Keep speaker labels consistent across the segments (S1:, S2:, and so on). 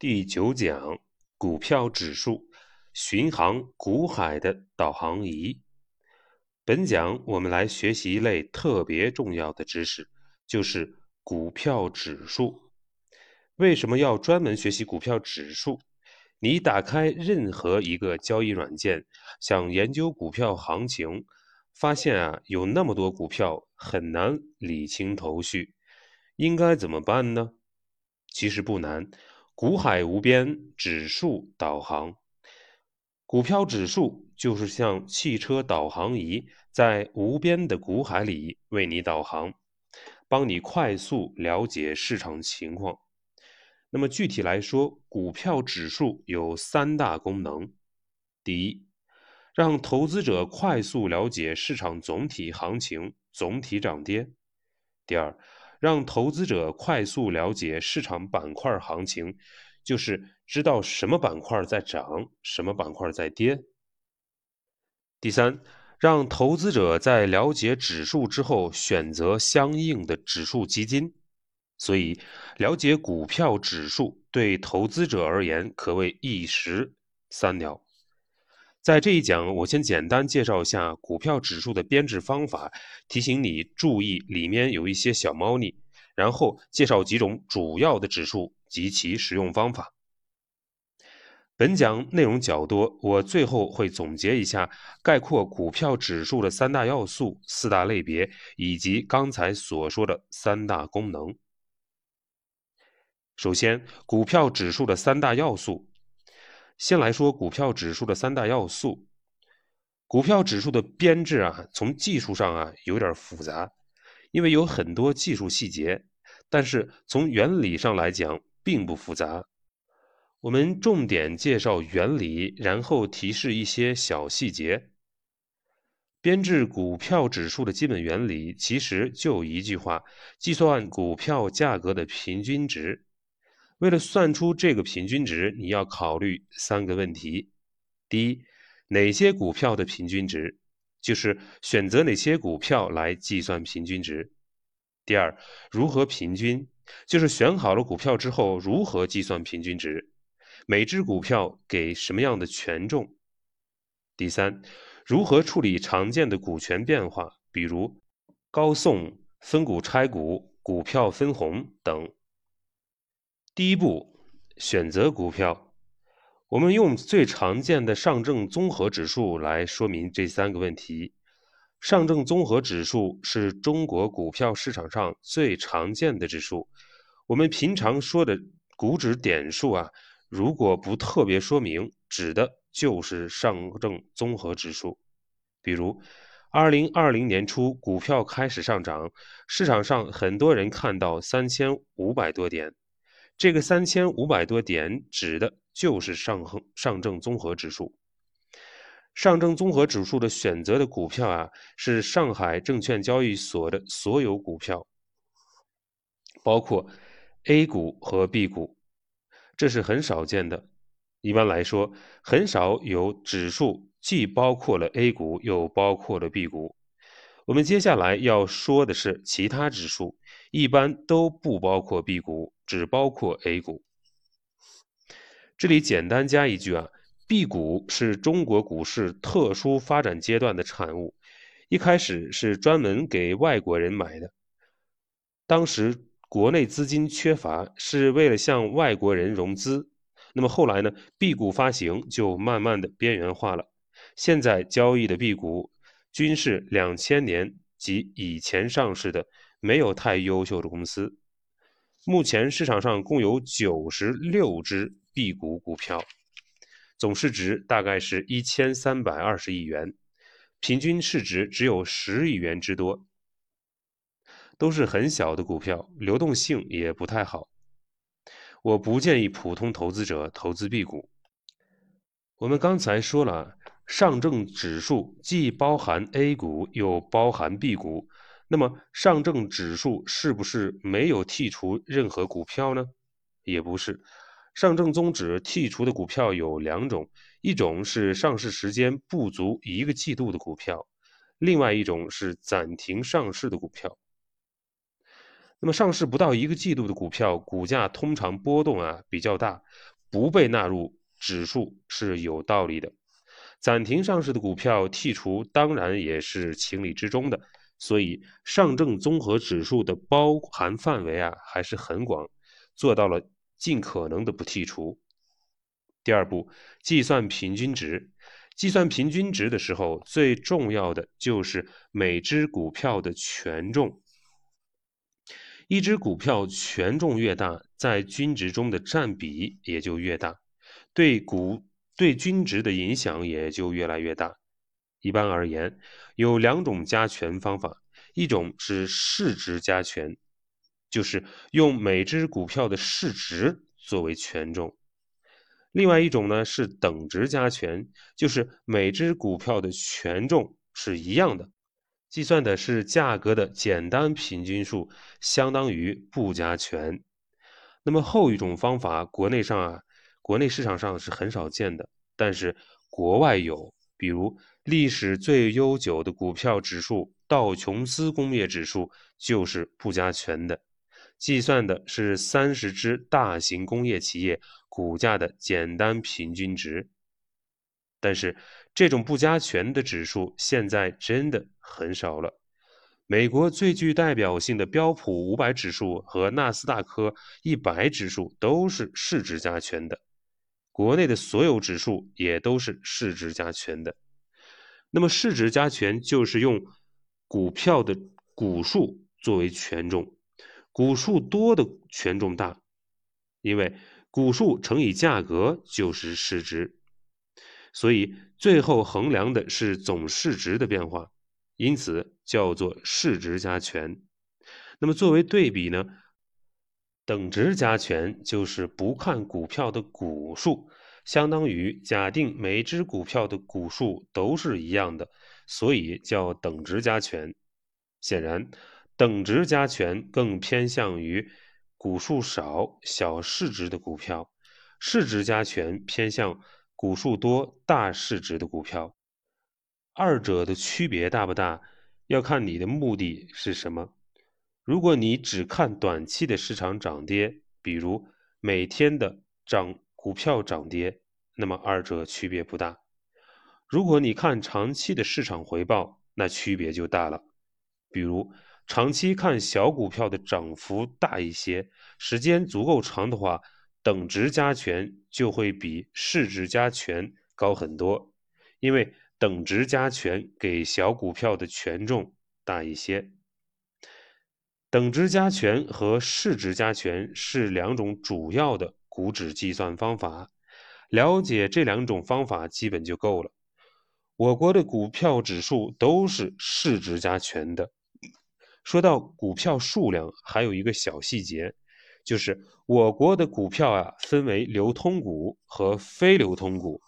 S1: 第九讲股票指数，巡航股海的导航仪。本讲我们来学习一类特别重要的知识，就是股票指数。为什么要专门学习股票指数？你打开任何一个交易软件，想研究股票行情，发现啊有那么多股票，很难理清头绪。应该怎么办呢？其实不难。股海无边，指数导航。股票指数就是像汽车导航仪，在无边的股海里为你导航，帮你快速了解市场情况。那么具体来说，股票指数有三大功能：第一，让投资者快速了解市场总体行情、总体涨跌；第二，让投资者快速了解市场板块行情，就是知道什么板块在涨，什么板块在跌。第三，让投资者在了解指数之后选择相应的指数基金。所以，了解股票指数对投资者而言可谓一石三鸟。在这一讲，我先简单介绍一下股票指数的编制方法，提醒你注意里面有一些小猫腻，然后介绍几种主要的指数及其使用方法。本讲内容较多，我最后会总结一下，概括股票指数的三大要素、四大类别，以及刚才所说的三大功能。首先，股票指数的三大要素。先来说股票指数的三大要素。股票指数的编制啊，从技术上啊有点复杂，因为有很多技术细节，但是从原理上来讲并不复杂。我们重点介绍原理，然后提示一些小细节。编制股票指数的基本原理其实就一句话：计算股票价格的平均值。为了算出这个平均值，你要考虑三个问题：第一，哪些股票的平均值，就是选择哪些股票来计算平均值；第二，如何平均，就是选好了股票之后如何计算平均值，每只股票给什么样的权重；第三，如何处理常见的股权变化，比如高送、分股拆股、股票分红等。第一步，选择股票。我们用最常见的上证综合指数来说明这三个问题。上证综合指数是中国股票市场上最常见的指数。我们平常说的股指点数啊，如果不特别说明，指的就是上证综合指数。比如，二零二零年初股票开始上涨，市场上很多人看到三千五百多点。这个三千五百多点指的就是上恒上证综合指数。上证综合指数的选择的股票啊，是上海证券交易所的所有股票，包括 A 股和 B 股，这是很少见的。一般来说，很少有指数既包括了 A 股又包括了 B 股。我们接下来要说的是其他指数，一般都不包括 B 股。只包括 A 股。这里简单加一句啊，B 股是中国股市特殊发展阶段的产物，一开始是专门给外国人买的。当时国内资金缺乏，是为了向外国人融资。那么后来呢，B 股发行就慢慢的边缘化了。现在交易的 B 股均是两千年及以前上市的，没有太优秀的公司。目前市场上共有九十六只 B 股股票，总市值大概是一千三百二十亿元，平均市值只有十亿元之多，都是很小的股票，流动性也不太好。我不建议普通投资者投资 B 股。我们刚才说了，上证指数既包含 A 股，又包含 B 股。那么上证指数是不是没有剔除任何股票呢？也不是，上证综指剔除的股票有两种，一种是上市时间不足一个季度的股票，另外一种是暂停上市的股票。那么上市不到一个季度的股票，股价通常波动啊比较大，不被纳入指数是有道理的。暂停上市的股票剔除，当然也是情理之中的。所以，上证综合指数的包含范围啊还是很广，做到了尽可能的不剔除。第二步，计算平均值。计算平均值的时候，最重要的就是每只股票的权重。一只股票权重越大，在均值中的占比也就越大，对股对均值的影响也就越来越大。一般而言，有两种加权方法，一种是市值加权，就是用每只股票的市值作为权重；另外一种呢是等值加权，就是每只股票的权重是一样的，计算的是价格的简单平均数，相当于不加权。那么后一种方法，国内上啊，国内市场上是很少见的，但是国外有，比如。历史最悠久的股票指数道琼斯工业指数就是不加权的，计算的是三十只大型工业企业股价的简单平均值。但是这种不加权的指数现在真的很少了。美国最具代表性的标普五百指数和纳斯达克一百指数都是市值加权的，国内的所有指数也都是市值加权的。那么市值加权就是用股票的股数作为权重，股数多的权重大，因为股数乘以价格就是市值，所以最后衡量的是总市值的变化，因此叫做市值加权。那么作为对比呢，等值加权就是不看股票的股数。相当于假定每只股票的股数都是一样的，所以叫等值加权。显然，等值加权更偏向于股数少、小市值的股票；市值加权偏向股数多、大市值的股票。二者的区别大不大，要看你的目的是什么。如果你只看短期的市场涨跌，比如每天的涨。股票涨跌，那么二者区别不大。如果你看长期的市场回报，那区别就大了。比如长期看小股票的涨幅大一些，时间足够长的话，等值加权就会比市值加权高很多，因为等值加权给小股票的权重大一些。等值加权和市值加权是两种主要的。股指计算方法，了解这两种方法基本就够了。我国的股票指数都是市值加权的。说到股票数量，还有一个小细节，就是我国的股票啊分为流通股和非流通股。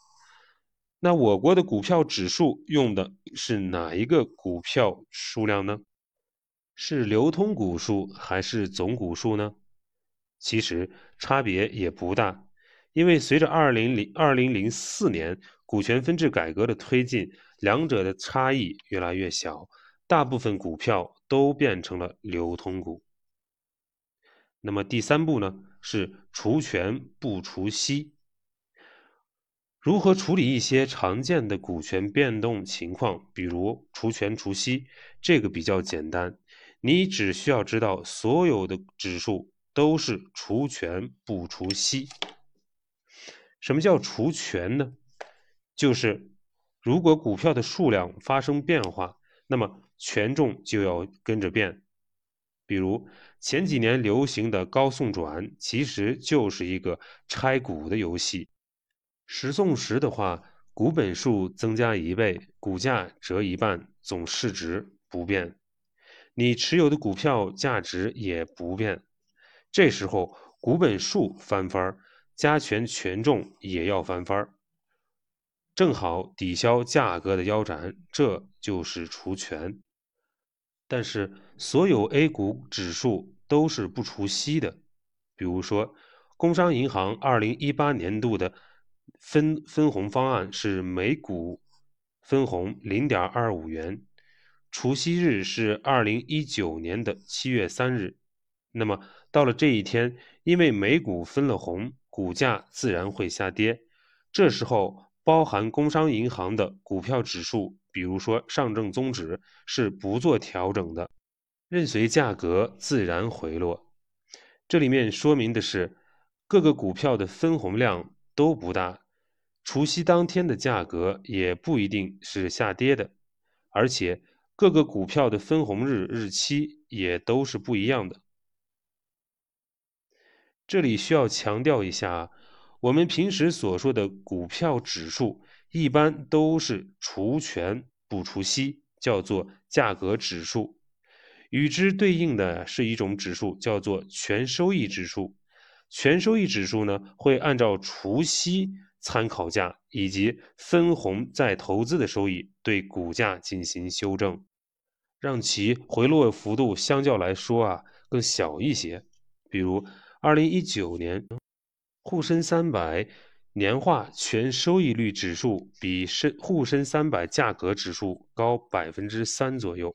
S1: 那我国的股票指数用的是哪一个股票数量呢？是流通股数还是总股数呢？其实差别也不大，因为随着二零零二零零四年股权分置改革的推进，两者的差异越来越小，大部分股票都变成了流通股。那么第三步呢，是除权不除息。如何处理一些常见的股权变动情况，比如除权除息，这个比较简单，你只需要知道所有的指数。都是除权不除息。什么叫除权呢？就是如果股票的数量发生变化，那么权重就要跟着变。比如前几年流行的高送转，其实就是一个拆股的游戏。十送十的话，股本数增加一倍，股价折一半，总市值不变，你持有的股票价值也不变。这时候股本数翻番儿加权权重也要翻番儿正好抵消价格的腰斩，这就是除权。但是所有 A 股指数都是不除息的，比如说工商银行二零一八年度的分分红方案是每股分红零点二五元，除息日是二零一九年的七月三日。那么到了这一天，因为美股分了红，股价自然会下跌。这时候，包含工商银行的股票指数，比如说上证综指，是不做调整的，任随价格自然回落。这里面说明的是，各个股票的分红量都不大，除夕当天的价格也不一定是下跌的，而且各个股票的分红日日期也都是不一样的。这里需要强调一下，我们平时所说的股票指数，一般都是除权不除息，叫做价格指数。与之对应的是一种指数，叫做全收益指数。全收益指数呢，会按照除息参考价以及分红再投资的收益，对股价进行修正，让其回落幅度相较来说啊更小一些。比如。二零一九年，沪深三百年化全收益率指数比深沪深三百价格指数高百分之三左右。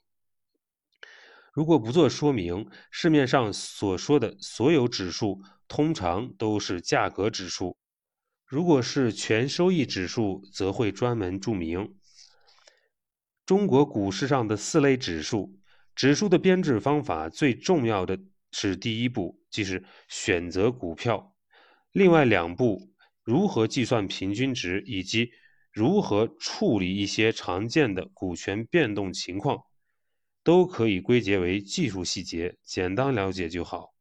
S1: 如果不做说明，市面上所说的所有指数通常都是价格指数；如果是全收益指数，则会专门注明。中国股市上的四类指数，指数的编制方法最重要的。是第一步，即是选择股票；另外两步，如何计算平均值以及如何处理一些常见的股权变动情况，都可以归结为技术细节，简单了解就好。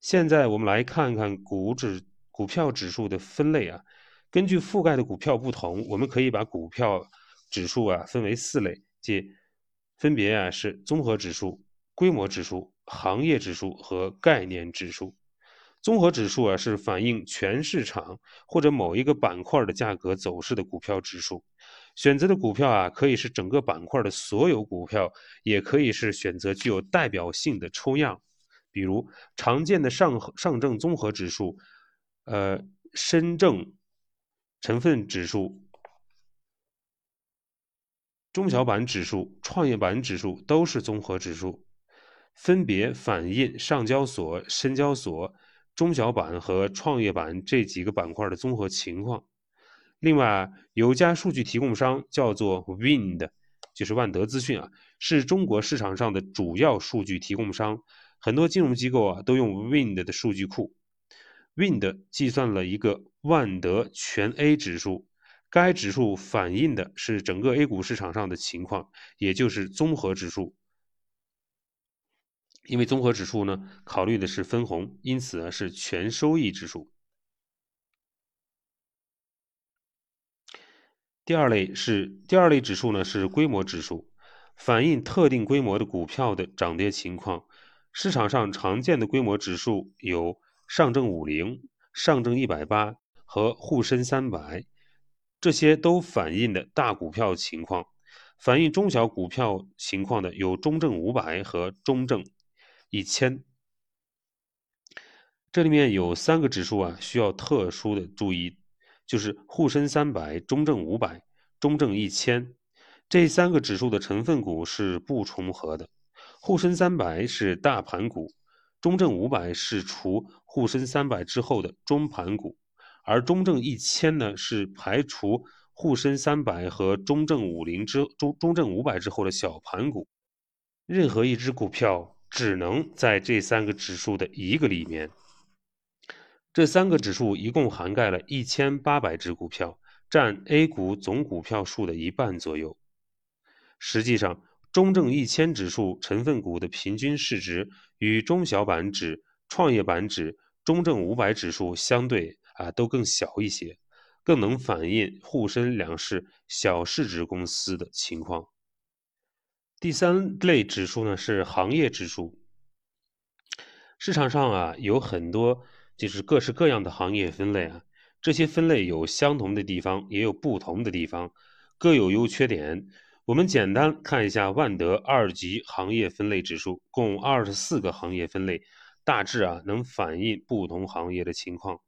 S1: 现在我们来看看股指股票指数的分类啊，根据覆盖的股票不同，我们可以把股票指数啊分为四类，即分别啊是综合指数、规模指数。行业指数和概念指数，综合指数啊是反映全市场或者某一个板块的价格走势的股票指数。选择的股票啊可以是整个板块的所有股票，也可以是选择具有代表性的抽样，比如常见的上上证综合指数、呃深证成分指数、中小板指数、创业板指数都是综合指数。分别反映上交所、深交所、中小板和创业板这几个板块的综合情况。另外，有家数据提供商叫做 Wind，就是万德资讯啊，是中国市场上的主要数据提供商。很多金融机构啊都用 Wind 的数据库。Wind 计算了一个万德全 A 指数，该指数反映的是整个 A 股市场上的情况，也就是综合指数。因为综合指数呢，考虑的是分红，因此啊是全收益指数。第二类是第二类指数呢是规模指数，反映特定规模的股票的涨跌情况。市场上常见的规模指数有上证五零、上证一百八和沪深三百，这些都反映的大股票情况。反映中小股票情况的有中证五百和中证。一千，这里面有三个指数啊，需要特殊的注意，就是沪深三百、中证五百、中证一千这三个指数的成分股是不重合的。沪深三百是大盘股，中证五百是除沪深三百之后的中盘股，而中证一千呢是排除沪深三百和中证五零之中中证五百之后的小盘股。任何一只股票。只能在这三个指数的一个里面。这三个指数一共涵盖了一千八百只股票，占 A 股总股票数的一半左右。实际上，中证一千指数成分股的平均市值与中小板指、创业板指、中证五百指数相对啊都更小一些，更能反映沪深两市小市值公司的情况。第三类指数呢是行业指数。市场上啊有很多就是各式各样的行业分类啊，这些分类有相同的地方，也有不同的地方，各有优缺点。我们简单看一下万德二级行业分类指数，共二十四个行业分类，大致啊能反映不同行业的情况。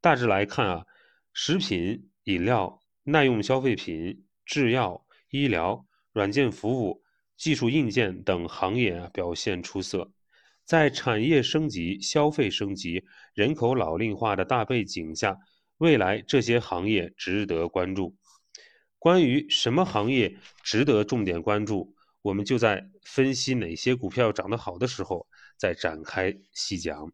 S1: 大致来看啊，食品、饮料、耐用消费品、制药、医疗、软件服务。技术硬件等行业表现出色，在产业升级、消费升级、人口老龄化的大背景下，未来这些行业值得关注。关于什么行业值得重点关注，我们就在分析哪些股票涨得好的时候再展开细讲。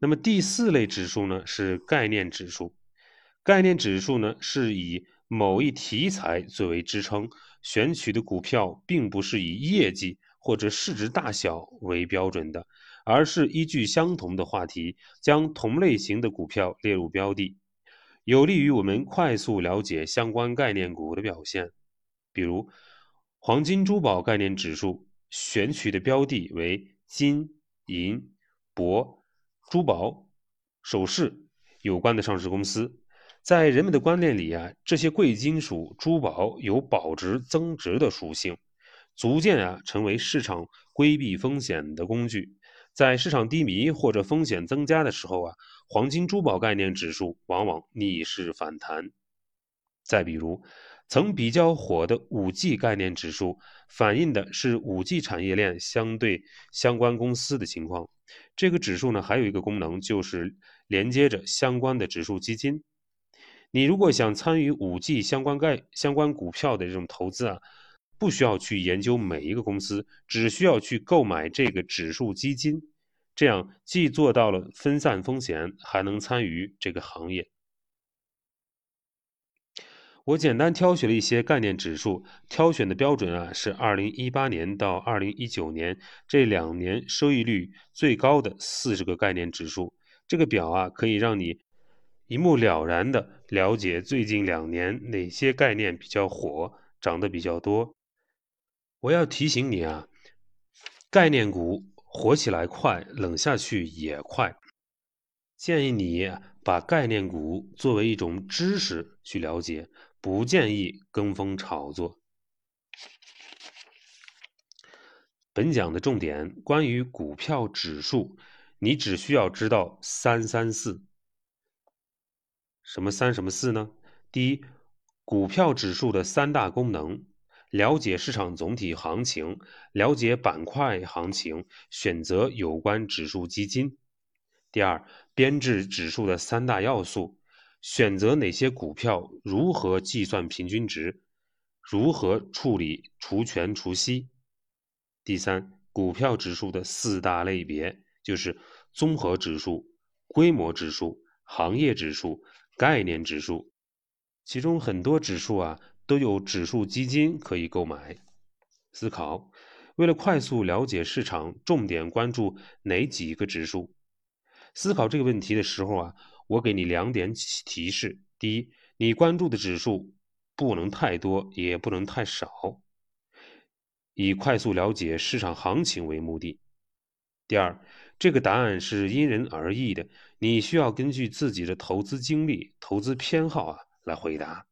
S1: 那么第四类指数呢，是概念指数。概念指数呢，是以某一题材作为支撑，选取的股票并不是以业绩或者市值大小为标准的，而是依据相同的话题，将同类型的股票列入标的，有利于我们快速了解相关概念股的表现。比如，黄金珠宝概念指数选取的标的为金、银、铂、珠宝、首饰有关的上市公司。在人们的观念里啊，这些贵金属、珠宝有保值增值的属性，逐渐啊成为市场规避风险的工具。在市场低迷或者风险增加的时候啊，黄金珠宝概念指数往往逆势反弹。再比如，曾比较火的五 G 概念指数，反映的是五 G 产业链相对相关公司的情况。这个指数呢，还有一个功能，就是连接着相关的指数基金。你如果想参与五 G 相关概相关股票的这种投资啊，不需要去研究每一个公司，只需要去购买这个指数基金，这样既做到了分散风险，还能参与这个行业。我简单挑选了一些概念指数，挑选的标准啊是二零一八年到二零一九年这两年收益率最高的四十个概念指数。这个表啊可以让你。一目了然的了解最近两年哪些概念比较火，涨得比较多。我要提醒你啊，概念股火起来快，冷下去也快。建议你把概念股作为一种知识去了解，不建议跟风炒作。本讲的重点关于股票指数，你只需要知道三三四。什么三什么四呢？第一，股票指数的三大功能：了解市场总体行情，了解板块行情，选择有关指数基金。第二，编制指数的三大要素：选择哪些股票，如何计算平均值，如何处理除权除息。第三，股票指数的四大类别，就是综合指数、规模指数、行业指数。概念指数，其中很多指数啊都有指数基金可以购买。思考，为了快速了解市场，重点关注哪几个指数？思考这个问题的时候啊，我给你两点提示：第一，你关注的指数不能太多，也不能太少，以快速了解市场行情为目的；第二，这个答案是因人而异的。你需要根据自己的投资经历、投资偏好啊来回答。